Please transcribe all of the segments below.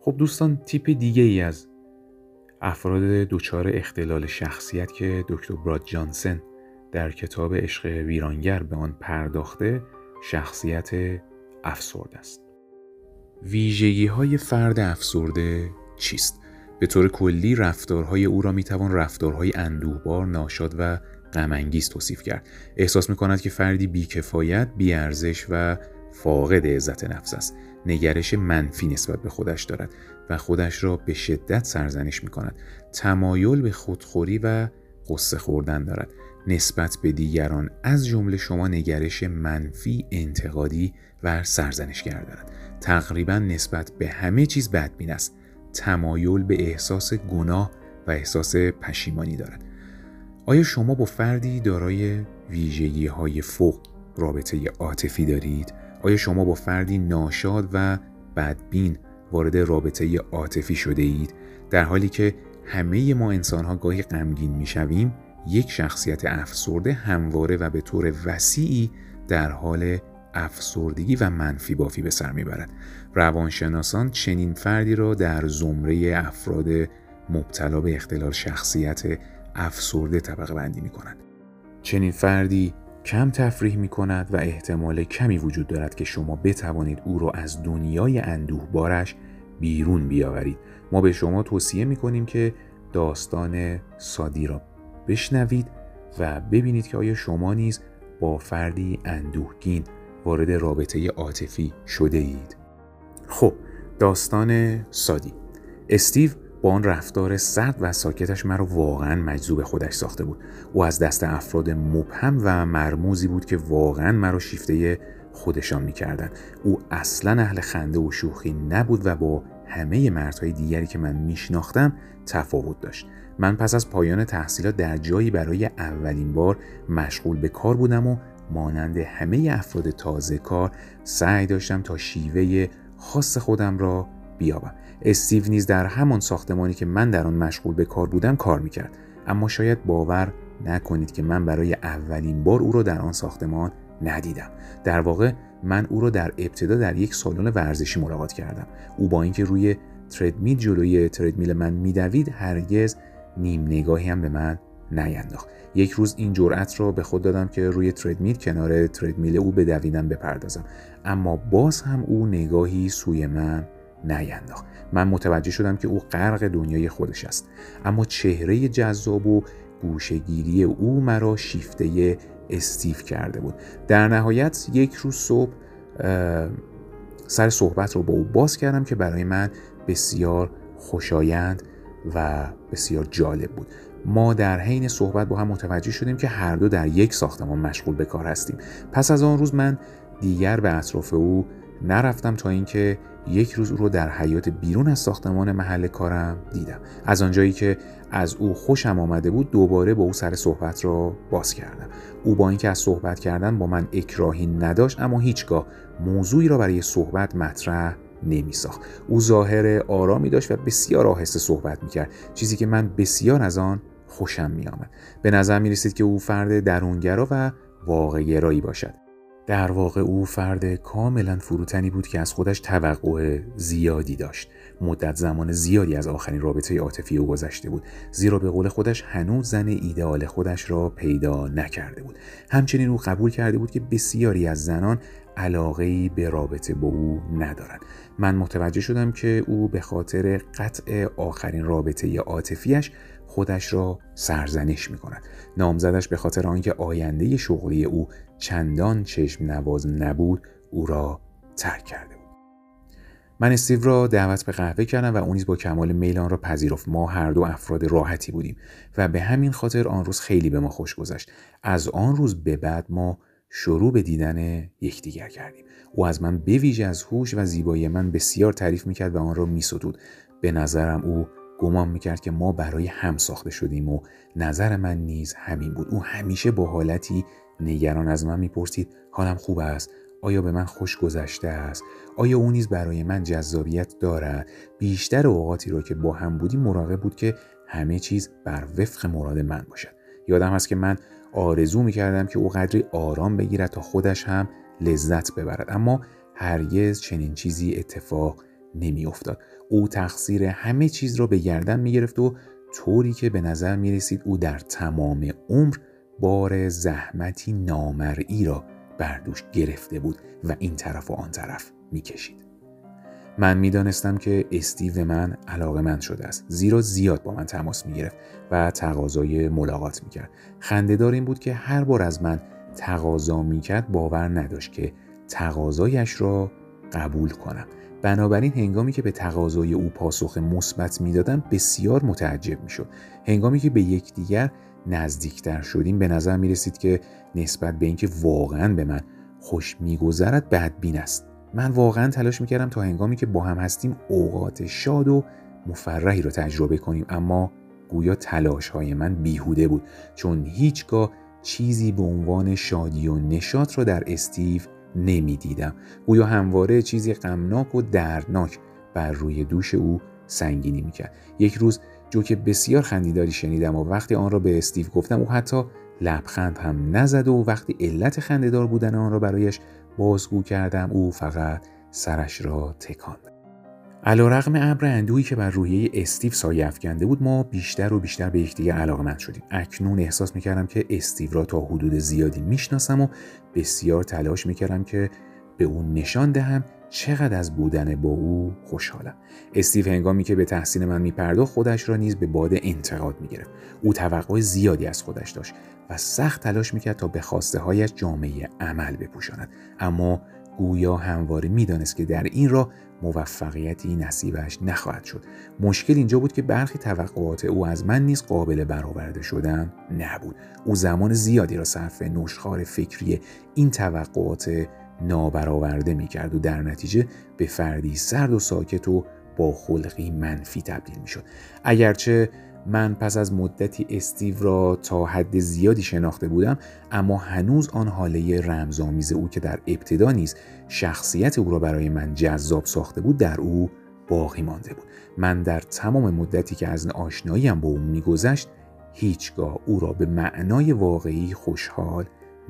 خب دوستان تیپ دیگه ای از افراد دچار اختلال شخصیت که دکتر براد جانسن در کتاب عشق ویرانگر به آن پرداخته شخصیت افسرده است ویژگی های فرد افسرده چیست؟ به طور کلی رفتارهای او را می‌توان رفتارهای اندوهبار، ناشاد و غمانگیز توصیف کرد. احساس می کند که فردی بیکفایت، بیارزش و فاقد عزت نفس است. نگرش منفی نسبت به خودش دارد و خودش را به شدت سرزنش می کند. تمایل به خودخوری و قصه خوردن دارد. نسبت به دیگران از جمله شما نگرش منفی، انتقادی و سرزنشگر دارد. تقریبا نسبت به همه چیز بدبین است. تمایل به احساس گناه و احساس پشیمانی دارد. آیا شما با فردی دارای ویژگی های فوق رابطه عاطفی دارید؟ آیا شما با فردی ناشاد و بدبین وارد رابطه عاطفی شده اید؟ در حالی که همه ما انسان ها گاهی غمگین می شویم یک شخصیت افسرده همواره و به طور وسیعی در حال افسردگی و منفی بافی به سر می‌برد روانشناسان چنین فردی را در زمره افراد مبتلا به اختلال شخصیت افسرده طبقه بندی می کنند. چنین فردی کم تفریح می کند و احتمال کمی وجود دارد که شما بتوانید او را از دنیای اندوه بارش بیرون بیاورید. ما به شما توصیه می کنیم که داستان سادی را بشنوید و ببینید که آیا شما نیز با فردی اندوهگین وارد رابطه عاطفی شده اید. خب داستان سادی استیو با آن رفتار سرد و ساکتش مرا واقعا مجذوب خودش ساخته بود. او از دست افراد مبهم و مرموزی بود که واقعا مرا شیفته خودشان می‌کردند. او اصلا اهل خنده و شوخی نبود و با همه مردهای دیگری که من میشناختم تفاوت داشت. من پس از پایان تحصیلات در جایی برای اولین بار مشغول به کار بودم و مانند همه افراد تازه کار سعی داشتم تا شیوه خاص خودم را بیابم. استیو نیز در همان ساختمانی که من در آن مشغول به کار بودم کار می‌کرد. اما شاید باور نکنید که من برای اولین بار او را در آن ساختمان ندیدم. در واقع من او را در ابتدا در یک سالن ورزشی ملاقات کردم. او با اینکه روی تردمیل جلوی تردمیل من میدوید هرگز نیم نگاهی هم به من نینداخت. یک روز این جرأت را به خود دادم که روی تردمیل کنار تردمیل او بدویدم بپردازم. اما باز هم او نگاهی سوی من نینداخت. من متوجه شدم که او غرق دنیای خودش است. اما چهره جذاب و گوشگیری او مرا شیفته استیف کرده بود. در نهایت یک روز صبح سر صحبت رو با او باز کردم که برای من بسیار خوشایند و بسیار جالب بود. ما در حین صحبت با هم متوجه شدیم که هر دو در یک ساختمان مشغول به کار هستیم. پس از آن روز من دیگر به اطراف او نرفتم تا اینکه یک روز او رو در حیات بیرون از ساختمان محل کارم دیدم از آنجایی که از او خوشم آمده بود دوباره با او سر صحبت را باز کردم او با اینکه از صحبت کردن با من اکراهی نداشت اما هیچگاه موضوعی را برای صحبت مطرح نمی ساخت. او ظاهر آرامی داشت و بسیار آهسته صحبت می کرد چیزی که من بسیار از آن خوشم می آمد. به نظر می رسید که او فرد درونگرا و واقع باشد در واقع او فرد کاملا فروتنی بود که از خودش توقع زیادی داشت. مدت زمان زیادی از آخرین رابطه عاطفی او گذشته بود زیرا به قول خودش هنوز زن ایدئال خودش را پیدا نکرده بود. همچنین او قبول کرده بود که بسیاری از زنان علاقه به رابطه با او ندارند. من متوجه شدم که او به خاطر قطع آخرین رابطه عاطفیش خودش را سرزنش می کند. نامزدش به خاطر آنکه آینده شغلی او چندان چشم نواز نبود او را ترک کرده بود. من استیو را دعوت به قهوه کردم و او نیز با کمال میل آن را پذیرفت. ما هر دو افراد راحتی بودیم و به همین خاطر آن روز خیلی به ما خوش گذشت. از آن روز به بعد ما شروع به دیدن یکدیگر کردیم. او از من به ویژه از هوش و زیبایی من بسیار تعریف می‌کرد و آن را میستود. به نظرم او گمان می‌کرد که ما برای هم ساخته شدیم و نظر من نیز همین بود. او همیشه با حالتی نگران از من می‌پرسید حالم خوب است؟ آیا به من خوش گذشته است؟ آیا او نیز برای من جذابیت دارد؟ بیشتر اوقاتی را که با هم بودیم مراقب بود که همه چیز بر وفق مراد من باشد. یادم هست که من آرزو می‌کردم که او قدری آرام بگیرد تا خودش هم لذت ببرد. اما هرگز چنین چیزی اتفاق نمیافتاد. او تقصیر همه چیز را به گردن می‌گرفت و طوری که به نظر می رسید او در تمام عمر بار زحمتی نامرئی را بر دوش گرفته بود و این طرف و آن طرف می‌کشید. من می‌دانستم که استیو من علاقه من شده است زیرا زیاد با من تماس می گرفت و تقاضای ملاقات می کرد. خندهدار این بود که هر بار از من تقاضا می کرد باور نداشت که تقاضایش را قبول کنم. بنابراین هنگامی که به تقاضای او پاسخ مثبت می‌دادم بسیار متعجب می‌شد هنگامی که به یکدیگر نزدیکتر شدیم به نظر می رسید که نسبت به اینکه واقعا به من خوش میگذرد بدبین است. من واقعا تلاش می‌کردم تا هنگامی که با هم هستیم اوقات شاد و مفرحی را تجربه کنیم اما گویا تلاش های من بیهوده بود چون هیچگاه چیزی به عنوان شادی و نشاط را در استیو نمی‌دیدم. گویا همواره چیزی غمناک و دردناک بر روی دوش او سنگینی می‌کرد. یک روز جوک بسیار خندیداری شنیدم و وقتی آن را به استیو گفتم او حتی لبخند هم نزد و وقتی علت خندهدار بودن آن را برایش بازگو کردم او فقط سرش را تکاند. علا رقم ابر اندوهی که بر روحیه استیو سایه افکنده بود ما بیشتر و بیشتر به یکدیگر علاقمند شدیم. اکنون احساس می‌کردم که استیو را تا حدود زیادی می‌شناسم و بسیار تلاش می‌کردم که به او نشان دهم چقدر از بودن با او خوشحالم. استیو هنگامی که به تحسین من میپرداخت خودش را نیز به باد انتقاد می‌گرفت. او توقع زیادی از خودش داشت و سخت تلاش می‌کرد تا به خواسته هایش جامعه عمل بپوشاند. اما گویا همواره می‌دانست که در این را موفقیتی نصیبش نخواهد شد. مشکل اینجا بود که برخی توقعات او از من نیز قابل برآورده شدن نبود. او زمان زیادی را صرف نشخار فکری این توقعات نابرآورده می‌کرد و در نتیجه به فردی سرد و ساکت و با خلقی منفی تبدیل می‌شد. اگرچه من پس از مدتی استیو را تا حد زیادی شناخته بودم اما هنوز آن حاله رمزآمیز او که در ابتدا نیز شخصیت او را برای من جذاب ساخته بود در او باقی مانده بود. من در تمام مدتی که از آشناییم با او میگذشت هیچگاه او را به معنای واقعی خوشحال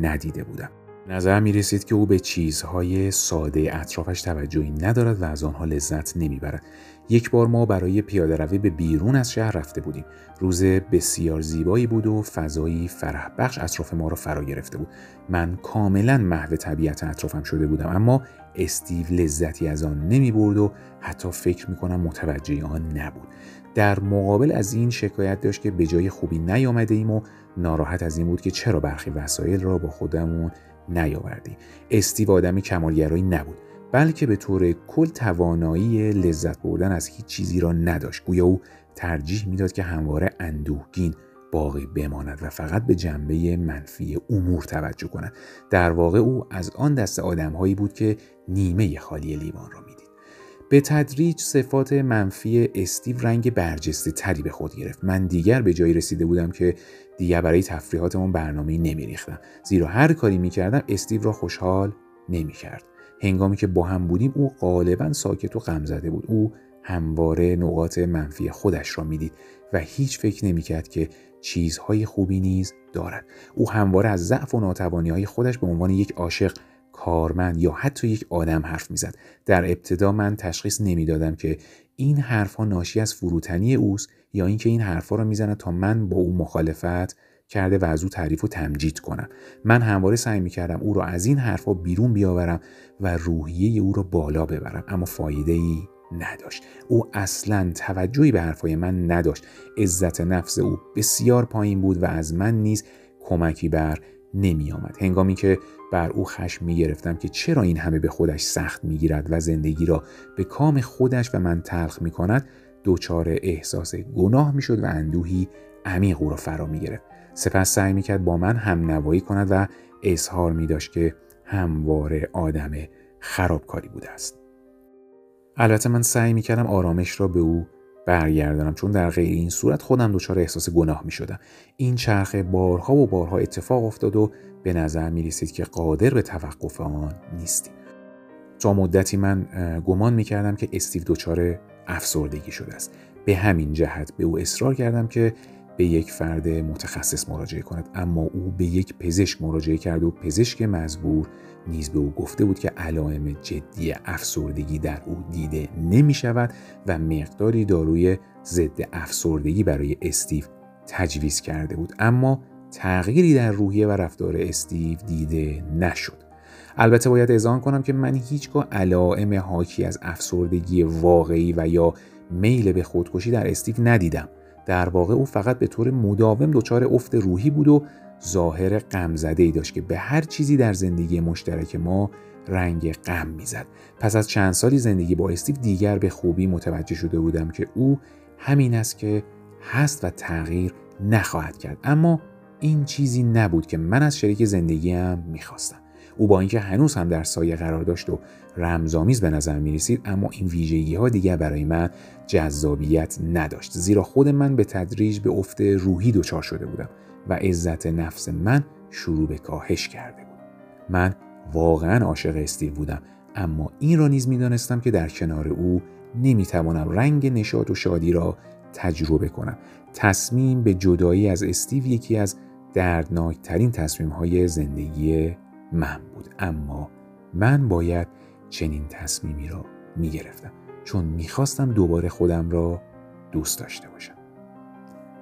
ندیده بودم. نظر می رسید که او به چیزهای ساده اطرافش توجهی ندارد و از آنها لذت نمی‌برد. یک بار ما برای پیاده روی به بیرون از شهر رفته بودیم. روز بسیار زیبایی بود و فضایی فرح بخش اطراف ما را فرا گرفته بود. من کاملا محو طبیعت اطرافم شده بودم اما استیو لذتی از آن نمی برد و حتی فکر می کنم متوجه آن نبود. در مقابل از این شکایت داشت که به جای خوبی نیامده ایم و ناراحت از این بود که چرا برخی وسایل را با خودمون نیاوردی. استیو آدم کمالگرایی نبود بلکه به طور کل توانایی لذت بردن از هیچ چیزی را نداشت. گویا او ترجیح می‌داد که همواره اندوهگین باقی بماند و فقط به جنبه منفی امور توجه کند. در واقع او از آن دست آدمهایی بود که نیمه خالی لیوان را می‌دید. به تدریج صفات منفی استیو رنگ برجسته تری به خود گرفت. من دیگر به جایی رسیده بودم که دیگر برای تفریحاتمون برنامه نمیریختم زیرا هر کاری می‌کردم استیو را خوشحال نمی‌کرد. هنگامی که با هم بودیم او غالبا ساکت و غم زده بود. او همواره نقاط منفی خودش را می‌دید و هیچ فکر نمی‌کرد که چیزهای خوبی نیز دارد. او همواره از ضعف و ناتوانی های خودش به عنوان یک عاشق کارمند یا حتی یک آدم حرف می‌زد. در ابتدا من تشخیص نمی‌دادم که این حرفها ناشی از فروتنی اوست یا اینکه این حرفها را می‌زند تا من با او مخالفت کرده و از او تعریف و تمجید کنم. من همواره سعی می‌کردم او را از این حرفها بیرون بیاورم و روحیه او را بالا ببرم اما فایده ای نداشت. او اصلا توجهی به حرفهای من نداشت. عزت نفس او بسیار پایین بود و از من نیز کمکی بر نمی آمد. هنگامی که بر او خشم می گرفتم که چرا این همه به خودش سخت می گیرد و زندگی را به کام خودش و من تلخ می کند دچار احساس گناه می شد و اندوهی عمیق او را فرا می گرفت. سپس سعی می کرد با من هم نوایی کند و اظهار می داشت که همواره آدم خرابکاری بوده است. البته من سعی می کردم آرامش را به او برگردانم چون در غیر این صورت خودم دچار احساس گناه می شدم. این چرخه بارها و بارها اتفاق افتاد و به نظر می رسید که قادر به توقف آن نیستیم. تا مدتی من گمان می کردم که استیو دچار افسردگی شده است. به همین جهت به او اصرار کردم که به یک فرد متخصص مراجعه کند. اما او به یک پزشک مراجعه کرد و پزشک مزبور نیز به او گفته بود که علائم جدی افسردگی در او دیده نمی شود و مقداری داروی ضد افسردگی برای استیو تجویز کرده بود. اما تغییری در روحیه و رفتار استیو دیده نشد. البته باید اذعان کنم که من هیچگاه علائم حاکی از افسردگی واقعی و یا میل به خودکشی در استیو ندیدم. در واقع او فقط به طور مداوم دچار افت روحی بود و ظاهر غمزده ای داشت که به هر چیزی در زندگی مشترک ما رنگ غم می‌زد. پس از چند سالی زندگی با استیو دیگر به خوبی متوجه شده بودم که او همین است که هست و تغییر نخواهد کرد. اما این چیزی نبود که من از شریک زندگیم می‌خواستم. او با اینکه هنوز هم در سایه قرار داشت و رمزآمیز به نظر می رسید اما این ویژگی ها دیگر برای من جذابیت نداشت. زیرا خود من به تدریج به افت روحی دچار شده بودم و عزت نفس من شروع به کاهش کرده بود. من واقعا عاشق استیو بودم اما این را نیز می‌دانستم که در کنار او نمی‌توانم رنگ نشاط و شادی را تجربه کنم. تصمیم به جدایی از استیو یکی از دردناکترین تصمیم های زندگی من بود. اما من باید چنین تصمیمی را می گرفتم چون می‌خواستم دوباره خودم را دوست داشته باشم.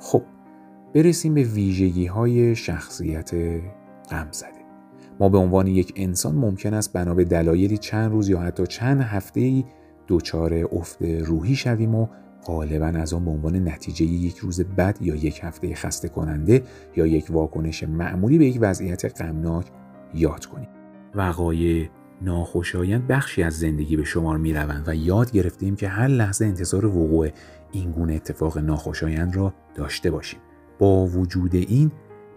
خب برسیم به ویژگی های شخصیت غم زده ما به عنوان یک انسان ممکن است بنا به دلایلی چند روز یا حتی چند هفته ای دچار افت روحی شویم و غالبا از آن به عنوان نتیجه یک روز بد یا یک هفته خسته کننده یا یک واکنش معمولی به یک وضعیت غمناک یاد کنیم. وقایع ناخوشایند بخشی از زندگی به شمار می روند و یاد گرفتیم که هر لحظه انتظار وقوع این گونه اتفاق ناخوشایند را داشته باشیم. با وجود این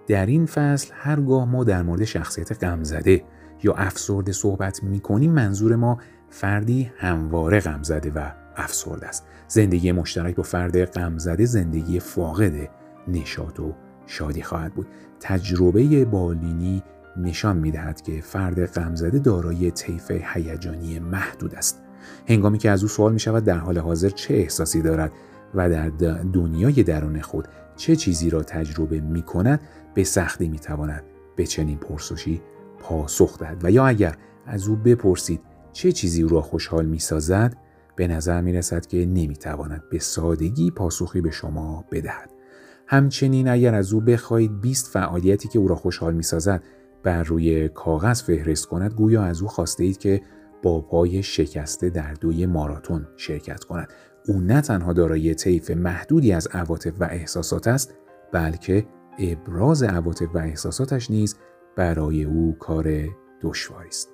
در این فصل هرگاه ما در مورد شخصیت غمزده یا افسرده صحبت می کنیم منظور ما فردی همواره غمزده و افسرده است. زندگی مشترک با فرد غمزده زندگی فاقد نشاط و شادی خواهد بود. تجربه بالینی نشان می دهد که فرد غمزده دارای طیف هیجانی محدود است. هنگامی که از او سوال می شود در حال حاضر چه احساسی دارد و در دنیای درون خود چه چیزی را تجربه می کند به سختی می تواند به چنین پرسشی پاسخ دهد. و یا اگر از او بپرسید چه چیزی او را خوشحال می سازد به نظر می رسد که نمی تواند به سادگی پاسخی به شما بدهد. همچنین اگر از او بخواهید 20 فعالیتی که او را خوشحال می سازد بر روی کاغذ فهرست کند گویا از او خواسته اید که با پای شکسته در دوی ماراتون شرکت کند. او نه تنها دارای طیف محدودی از عواطف و احساسات است بلکه ابراز عواطف و احساساتش نیز برای او کار دشواری است.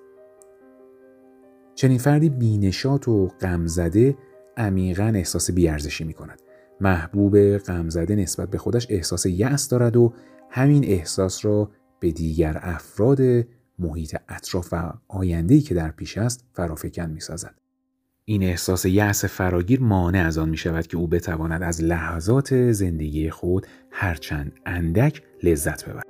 چنین فردی بینشات و غمزده عمیقا احساس بیارزشی می کند محبوب غمزده نسبت به خودش احساس یأس دارد و همین احساس را به دیگر افراد محیط اطراف و آینده‌ای که در پیش است فرافکن می‌سازد. این احساس یأس فراگیر مانع از آن می شود که او بتواند از لحظات زندگی خود هرچند اندک لذت ببرد.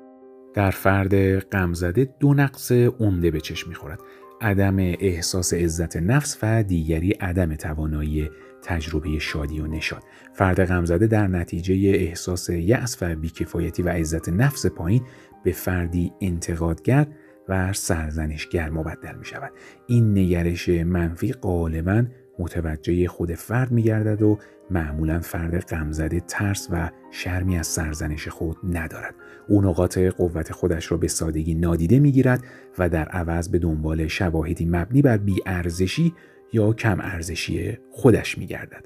در فرد غمزده دو نقص عمده به چشم می‌خورد عدم احساس عزت نفس و دیگری عدم توانایی تجربه شادی و نشاد فرد غمزده در نتیجه احساس یأس و بیکفایتی و عزت نفس پایین به فردی انتقادگر و سرزنشگر مبدل می شود. این نگرش منفی غالبا متوجه خود فرد می گردد و معمولا فرد غمزده ترس و شرمی از سرزنش خود ندارد. او نقاط قوت خودش را به سادگی نادیده می گیرد و در عوض به دنبال شواهدی مبنی بر بیارزشی یا کم ارزشی خودش می گردد.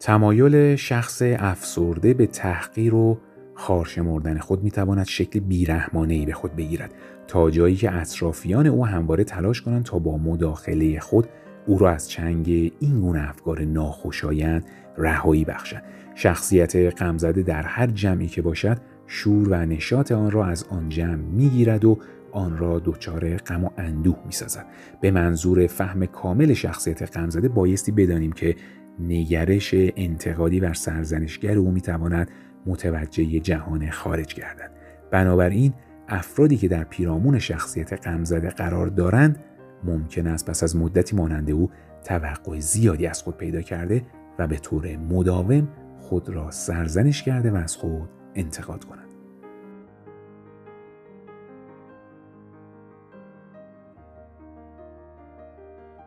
تمایل شخص افسرده به تحقیر و خارشمردن خود می‌تواند شکل بیرحمانه به خود بگیرد تا جایی که اطرافیان او همواره تلاش کنند تا با مداخله خود او را از چنگ این گونه افکار ناخوشایند رهایی بخشند شخصیت غمزده در هر جمعی که باشد شور و نشاط آن را از آن جمع می‌گیرد و آن را دچار غم و اندوه می‌سازد. به منظور فهم کامل شخصیت غمزده بایستی بدانیم که نگرش انتقادی بر سرزنشگر او می‌تواند متوجه جهان خارج گردد. بنابراین افرادی که در پیرامون شخصیت غمزده قرار دارند ممکن است پس از مدتی مانند او توقع زیادی از خود پیدا کرده و به طور مداوم خود را سرزنش کرده و از خود انتقاد کنند